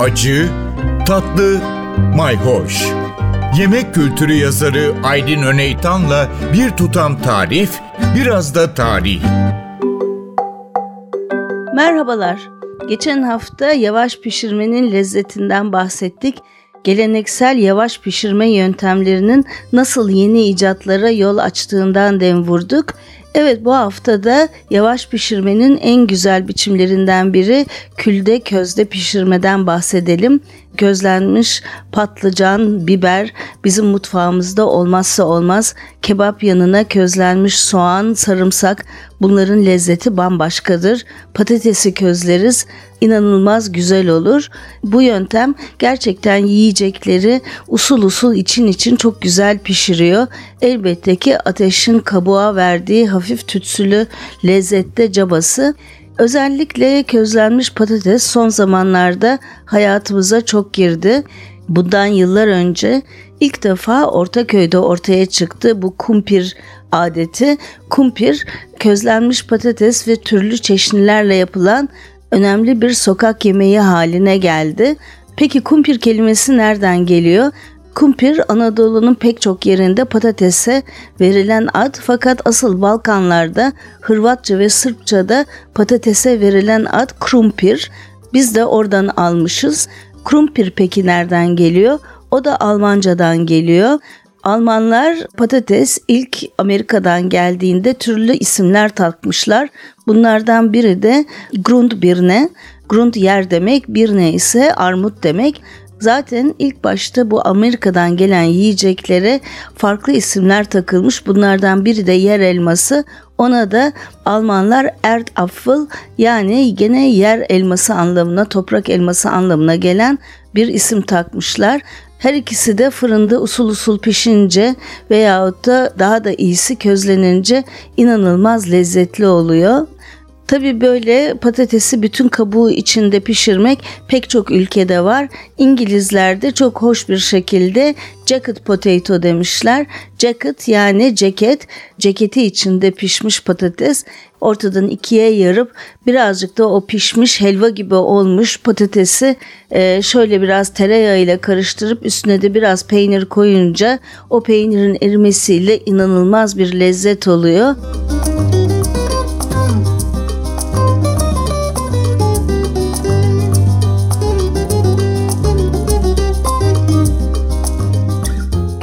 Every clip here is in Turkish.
acı, tatlı, mayhoş. Yemek kültürü yazarı Aydın Öneytan'la bir tutam tarif, biraz da tarih. Merhabalar. Geçen hafta yavaş pişirmenin lezzetinden bahsettik. Geleneksel yavaş pişirme yöntemlerinin nasıl yeni icatlara yol açtığından dem vurduk. Evet bu haftada yavaş pişirmenin en güzel biçimlerinden biri külde közde pişirmeden bahsedelim. Gözlenmiş patlıcan, biber bizim mutfağımızda olmazsa olmaz. Kebap yanına közlenmiş soğan, sarımsak bunların lezzeti bambaşkadır. Patatesi közleriz inanılmaz güzel olur. Bu yöntem gerçekten yiyecekleri usul usul için için çok güzel pişiriyor. Elbette ki ateşin kabuğa verdiği hafif tütsülü lezzette cabası Özellikle közlenmiş patates son zamanlarda hayatımıza çok girdi. Bundan yıllar önce ilk defa Ortaköy'de ortaya çıktı bu kumpir adeti. Kumpir közlenmiş patates ve türlü çeşnilerle yapılan önemli bir sokak yemeği haline geldi. Peki kumpir kelimesi nereden geliyor? Kumpir Anadolu'nun pek çok yerinde patatese verilen ad fakat asıl Balkanlarda Hırvatça ve Sırpça'da patatese verilen ad krumpir. Biz de oradan almışız. Krumpir peki nereden geliyor? O da Almancadan geliyor. Almanlar patates ilk Amerika'dan geldiğinde türlü isimler takmışlar. Bunlardan biri de Grundbirne. Grund yer demek, birne ise armut demek. Zaten ilk başta bu Amerika'dan gelen yiyeceklere farklı isimler takılmış. Bunlardan biri de yer elması. Ona da Almanlar Erdapfel yani gene yer elması anlamına, toprak elması anlamına gelen bir isim takmışlar. Her ikisi de fırında usul usul pişince veyahut da daha da iyisi közlenince inanılmaz lezzetli oluyor. Tabi böyle patatesi bütün kabuğu içinde pişirmek pek çok ülkede var. İngilizler de çok hoş bir şekilde jacket potato demişler. Jacket yani ceket, ceketi içinde pişmiş patates ortadan ikiye yarıp birazcık da o pişmiş helva gibi olmuş patatesi e, şöyle biraz tereyağıyla karıştırıp üstüne de biraz peynir koyunca o peynirin erimesiyle inanılmaz bir lezzet oluyor.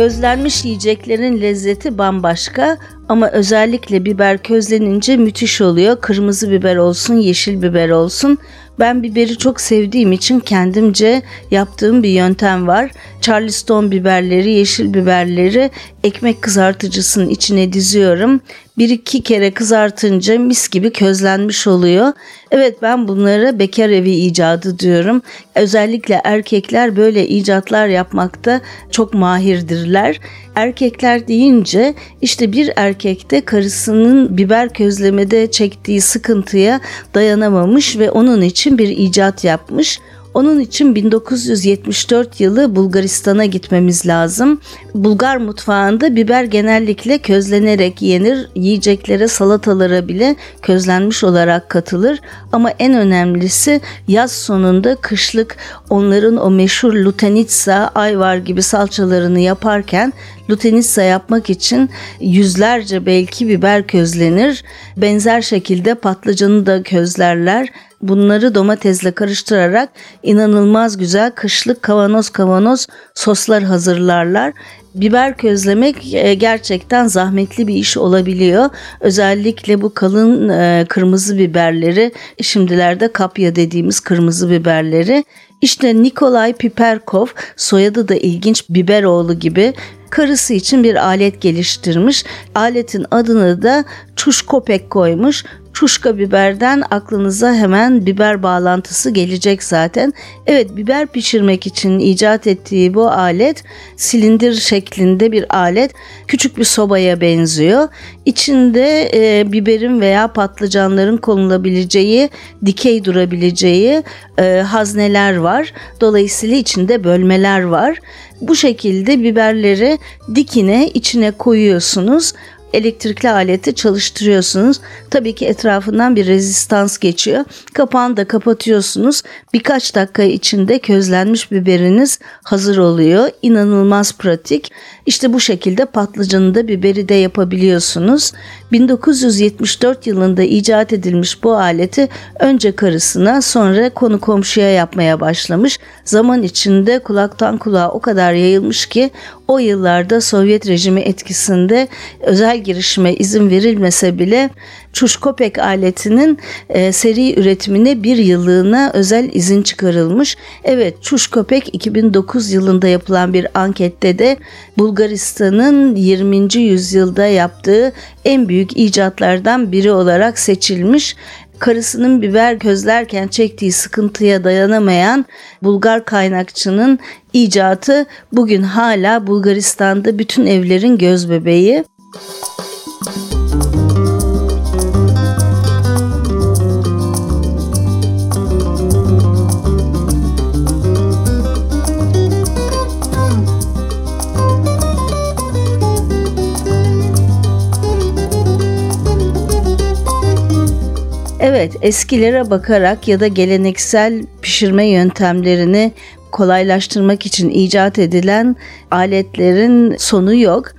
Közlenmiş yiyeceklerin lezzeti bambaşka ama özellikle biber közlenince müthiş oluyor. Kırmızı biber olsun, yeşil biber olsun. Ben biberi çok sevdiğim için kendimce yaptığım bir yöntem var. Charleston biberleri, yeşil biberleri ekmek kızartıcısının içine diziyorum. Bir iki kere kızartınca mis gibi közlenmiş oluyor. Evet ben bunlara bekar evi icadı diyorum. Özellikle erkekler böyle icatlar yapmakta çok mahirdirler. Erkekler deyince işte bir erkekte karısının biber közlemede çektiği sıkıntıya dayanamamış ve onun için bir icat yapmış. Onun için 1974 yılı Bulgaristan'a gitmemiz lazım. Bulgar mutfağında biber genellikle közlenerek yenir. Yiyeceklere, salatalara bile közlenmiş olarak katılır. Ama en önemlisi yaz sonunda kışlık onların o meşhur lutenitsa, ayvar gibi salçalarını yaparken lutenitsa yapmak için yüzlerce belki biber közlenir. Benzer şekilde patlıcanı da közlerler. Bunları domatesle karıştırarak inanılmaz güzel kışlık kavanoz kavanoz soslar hazırlarlar. Biber közlemek e, gerçekten zahmetli bir iş olabiliyor. Özellikle bu kalın e, kırmızı biberleri, şimdilerde kapya dediğimiz kırmızı biberleri. İşte Nikolay Piperkov, soyadı da ilginç Biberoğlu gibi karısı için bir alet geliştirmiş. Aletin adını da çuşkopek koymuş. Çuşka biberden aklınıza hemen biber bağlantısı gelecek zaten. Evet biber pişirmek için icat ettiği bu alet silindir şeklinde bir alet. Küçük bir sobaya benziyor. İçinde e, biberin veya patlıcanların konulabileceği, dikey durabileceği e, hazneler var. Dolayısıyla içinde bölmeler var. Bu şekilde biberleri dikine içine koyuyorsunuz elektrikli aleti çalıştırıyorsunuz. Tabii ki etrafından bir rezistans geçiyor. Kapağını da kapatıyorsunuz. Birkaç dakika içinde közlenmiş biberiniz hazır oluyor. İnanılmaz pratik. İşte bu şekilde patlıcanı da biberi de yapabiliyorsunuz. 1974 yılında icat edilmiş bu aleti önce karısına sonra konu komşuya yapmaya başlamış. Zaman içinde kulaktan kulağa o kadar yayılmış ki o yıllarda Sovyet rejimi etkisinde özel girişime izin verilmese bile Çuşkopek aletinin e, seri üretimine bir yıllığına özel izin çıkarılmış. Evet Çuşkopek 2009 yılında yapılan bir ankette de Bulgaristan'ın 20. yüzyılda yaptığı en büyük icatlardan biri olarak seçilmiş karısının biber közlerken çektiği sıkıntıya dayanamayan Bulgar kaynakçının icatı bugün hala Bulgaristan'da bütün evlerin göz bebeği. Evet, eskilere bakarak ya da geleneksel pişirme yöntemlerini kolaylaştırmak için icat edilen aletlerin sonu yok.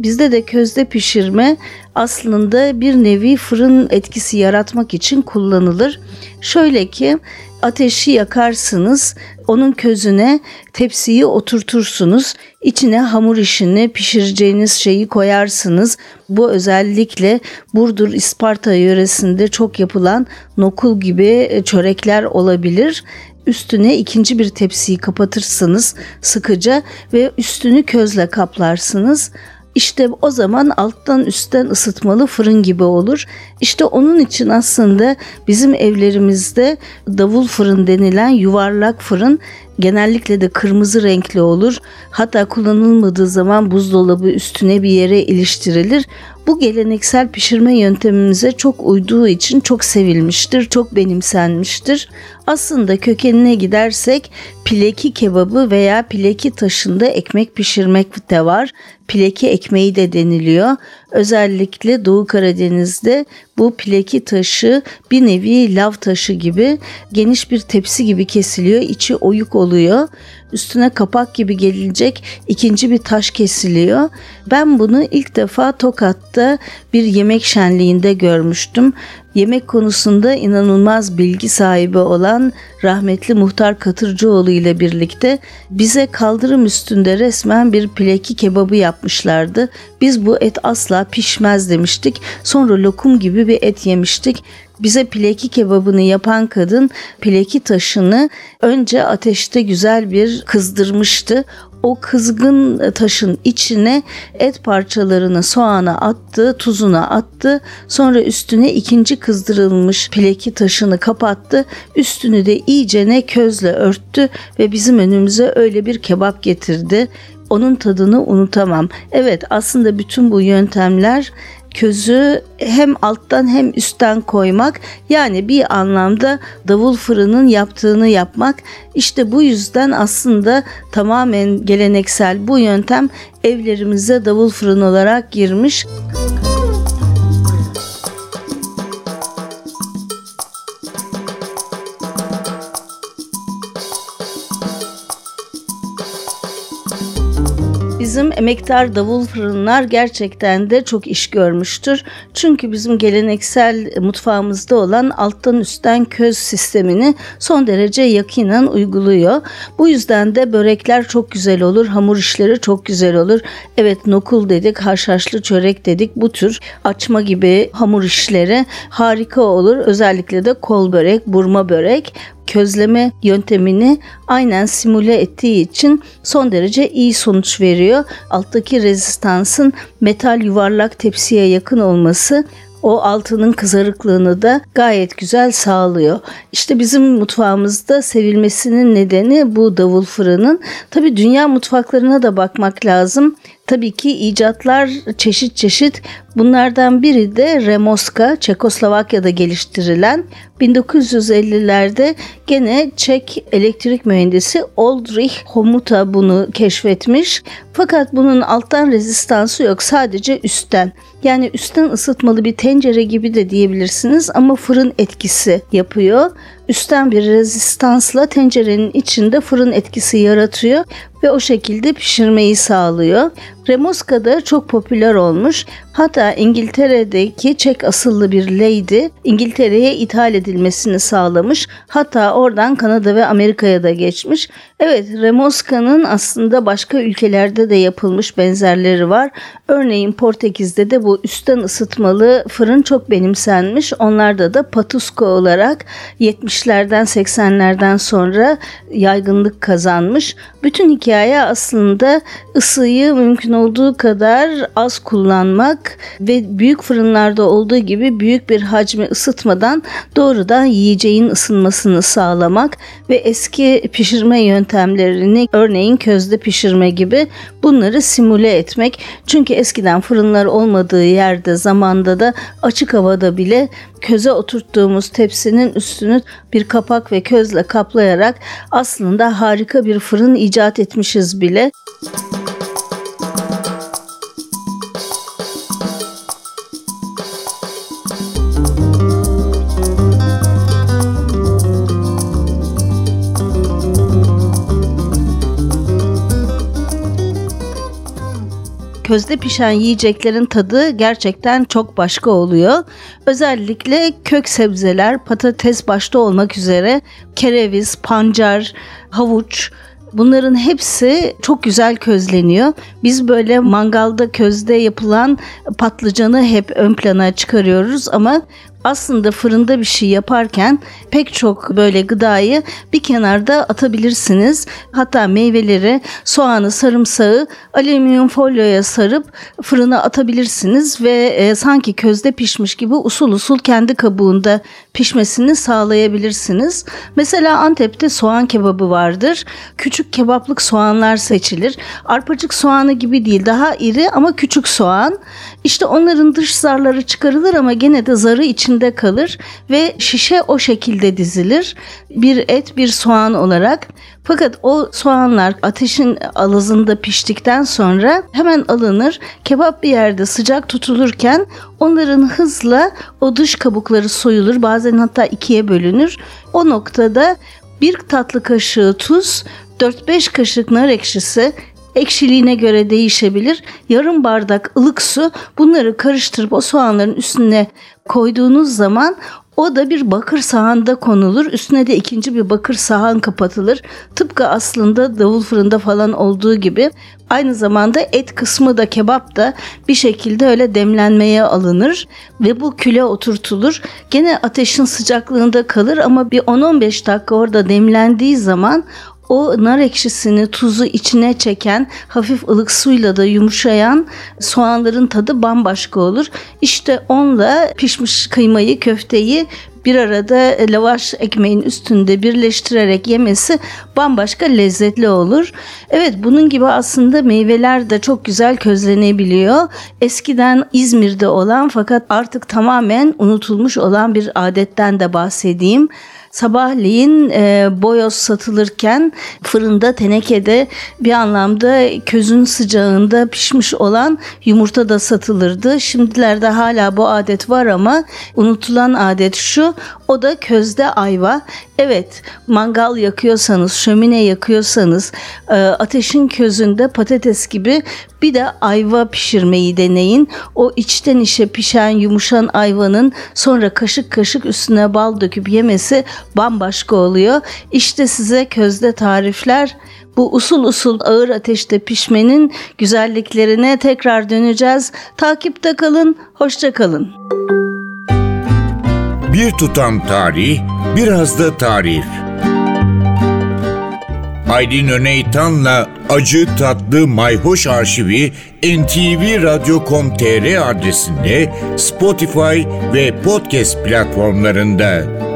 Bizde de közde pişirme aslında bir nevi fırın etkisi yaratmak için kullanılır. Şöyle ki ateşi yakarsınız, onun közüne tepsiyi oturtursunuz, içine hamur işini pişireceğiniz şeyi koyarsınız. Bu özellikle Burdur İsparta yöresinde çok yapılan nokul gibi çörekler olabilir üstüne ikinci bir tepsiyi kapatırsınız sıkıca ve üstünü közle kaplarsınız. İşte o zaman alttan üstten ısıtmalı fırın gibi olur. İşte onun için aslında bizim evlerimizde davul fırın denilen yuvarlak fırın genellikle de kırmızı renkli olur. Hatta kullanılmadığı zaman buzdolabı üstüne bir yere iliştirilir. Bu geleneksel pişirme yöntemimize çok uyduğu için çok sevilmiştir, çok benimsenmiştir. Aslında kökenine gidersek pileki kebabı veya pileki taşında ekmek pişirmek de var. Pileki ekmeği de deniliyor. Özellikle Doğu Karadeniz'de bu pileki taşı bir nevi lav taşı gibi geniş bir tepsi gibi kesiliyor. içi oyuk oluyor. Üstüne kapak gibi gelecek ikinci bir taş kesiliyor. Ben bunu ilk defa Tokat'ta bir yemek şenliğinde görmüştüm yemek konusunda inanılmaz bilgi sahibi olan rahmetli Muhtar Katırcıoğlu ile birlikte bize kaldırım üstünde resmen bir pileki kebabı yapmışlardı. Biz bu et asla pişmez demiştik. Sonra lokum gibi bir et yemiştik. Bize pileki kebabını yapan kadın pileki taşını önce ateşte güzel bir kızdırmıştı o kızgın taşın içine et parçalarını soğana attı, tuzuna attı. Sonra üstüne ikinci kızdırılmış pileki taşını kapattı. Üstünü de iyicene közle örttü ve bizim önümüze öyle bir kebap getirdi. Onun tadını unutamam. Evet aslında bütün bu yöntemler közü hem alttan hem üstten koymak yani bir anlamda davul fırının yaptığını yapmak işte bu yüzden aslında tamamen geleneksel bu yöntem evlerimize davul fırın olarak girmiş. Bizim emektar davul fırınlar gerçekten de çok iş görmüştür. Çünkü bizim geleneksel mutfağımızda olan alttan üstten köz sistemini son derece yakinen uyguluyor. Bu yüzden de börekler çok güzel olur, hamur işleri çok güzel olur. Evet nokul dedik, haşhaşlı çörek dedik. Bu tür açma gibi hamur işleri harika olur. Özellikle de kol börek, burma börek közleme yöntemini aynen simüle ettiği için son derece iyi sonuç veriyor. Alttaki rezistansın metal yuvarlak tepsiye yakın olması o altının kızarıklığını da gayet güzel sağlıyor. İşte bizim mutfağımızda sevilmesinin nedeni bu davul fırının. Tabi dünya mutfaklarına da bakmak lazım. Tabii ki icatlar çeşit çeşit. Bunlardan biri de Remoska, Çekoslovakya'da geliştirilen 1950'lerde gene Çek elektrik mühendisi Oldrich Homuta bunu keşfetmiş. Fakat bunun alttan rezistansı yok sadece üstten. Yani üstten ısıtmalı bir tencere gibi de diyebilirsiniz ama fırın etkisi yapıyor. Üstten bir rezistansla tencerenin içinde fırın etkisi yaratıyor ve o şekilde pişirmeyi sağlıyor. Remoska da çok popüler olmuş. Hatta İngiltere'deki Çek asıllı bir lady İngiltere'ye ithal edilmesini sağlamış. Hatta oradan Kanada ve Amerika'ya da geçmiş. Evet Remoska'nın aslında başka ülkelerde de yapılmış benzerleri var. Örneğin Portekiz'de de bu üstten ısıtmalı fırın çok benimsenmiş. Onlarda da Patusko olarak 70'lerden 80'lerden sonra yaygınlık kazanmış. Bütün hikaye aslında ısıyı mümkün olduğu kadar az kullanmak ve büyük fırınlarda olduğu gibi büyük bir hacmi ısıtmadan doğrudan yiyeceğin ısınmasını sağlamak ve eski pişirme yöntemlerini örneğin közde pişirme gibi bunları simüle etmek. Çünkü eskiden fırınlar olmadığı yerde zamanda da açık havada bile köze oturttuğumuz tepsinin üstünü bir kapak ve közle kaplayarak aslında harika bir fırın icat etmişiz bile. Közde pişen yiyeceklerin tadı gerçekten çok başka oluyor. Özellikle kök sebzeler, patates başta olmak üzere kereviz, pancar, havuç, Bunların hepsi çok güzel közleniyor. Biz böyle mangalda közde yapılan patlıcanı hep ön plana çıkarıyoruz ama aslında fırında bir şey yaparken pek çok böyle gıdayı bir kenarda atabilirsiniz. Hatta meyveleri, soğanı, sarımsağı alüminyum folyoya sarıp fırına atabilirsiniz ve e, sanki közde pişmiş gibi usul usul kendi kabuğunda pişmesini sağlayabilirsiniz. Mesela Antep'te soğan kebabı vardır. Küçük kebaplık soğanlar seçilir. Arpacık soğanı gibi değil, daha iri ama küçük soğan. İşte onların dış zarları çıkarılır ama gene de zarı içinde kalır ve şişe o şekilde dizilir. Bir et bir soğan olarak. Fakat o soğanlar ateşin alızında piştikten sonra hemen alınır. Kebap bir yerde sıcak tutulurken onların hızla o dış kabukları soyulur. Bazen hatta ikiye bölünür. O noktada bir tatlı kaşığı tuz, 4-5 kaşık nar ekşisi, ekşiliğine göre değişebilir. Yarım bardak ılık su bunları karıştırıp o soğanların üstüne koyduğunuz zaman o da bir bakır sahanda konulur. Üstüne de ikinci bir bakır sahan kapatılır. Tıpkı aslında davul fırında falan olduğu gibi. Aynı zamanda et kısmı da kebap da bir şekilde öyle demlenmeye alınır ve bu küle oturtulur. Gene ateşin sıcaklığında kalır ama bir 10-15 dakika orada demlendiği zaman o nar ekşisini, tuzu içine çeken, hafif ılık suyla da yumuşayan soğanların tadı bambaşka olur. İşte onunla pişmiş kıymayı, köfteyi bir arada lavaş ekmeğin üstünde birleştirerek yemesi bambaşka lezzetli olur. Evet bunun gibi aslında meyveler de çok güzel közlenebiliyor. Eskiden İzmir'de olan fakat artık tamamen unutulmuş olan bir adetten de bahsedeyim. Sabahleyin e, boyoz satılırken fırında tenekede bir anlamda közün sıcağında pişmiş olan yumurta da satılırdı. Şimdilerde hala bu adet var ama unutulan adet şu o da közde ayva. Evet mangal yakıyorsanız, şömine yakıyorsanız e, ateşin közünde patates gibi bir de ayva pişirmeyi deneyin. O içten içe pişen yumuşan ayvanın sonra kaşık kaşık üstüne bal döküp yemesi bambaşka oluyor. İşte size közde tarifler. Bu usul usul ağır ateşte pişmenin güzelliklerine tekrar döneceğiz. Takipte kalın, hoşça kalın. Bir tutam tarih, biraz da tarif. Aydın Öneytan'la Acı Tatlı Mayhoş Arşivi ntvradio.com.tr adresinde Spotify ve podcast platformlarında.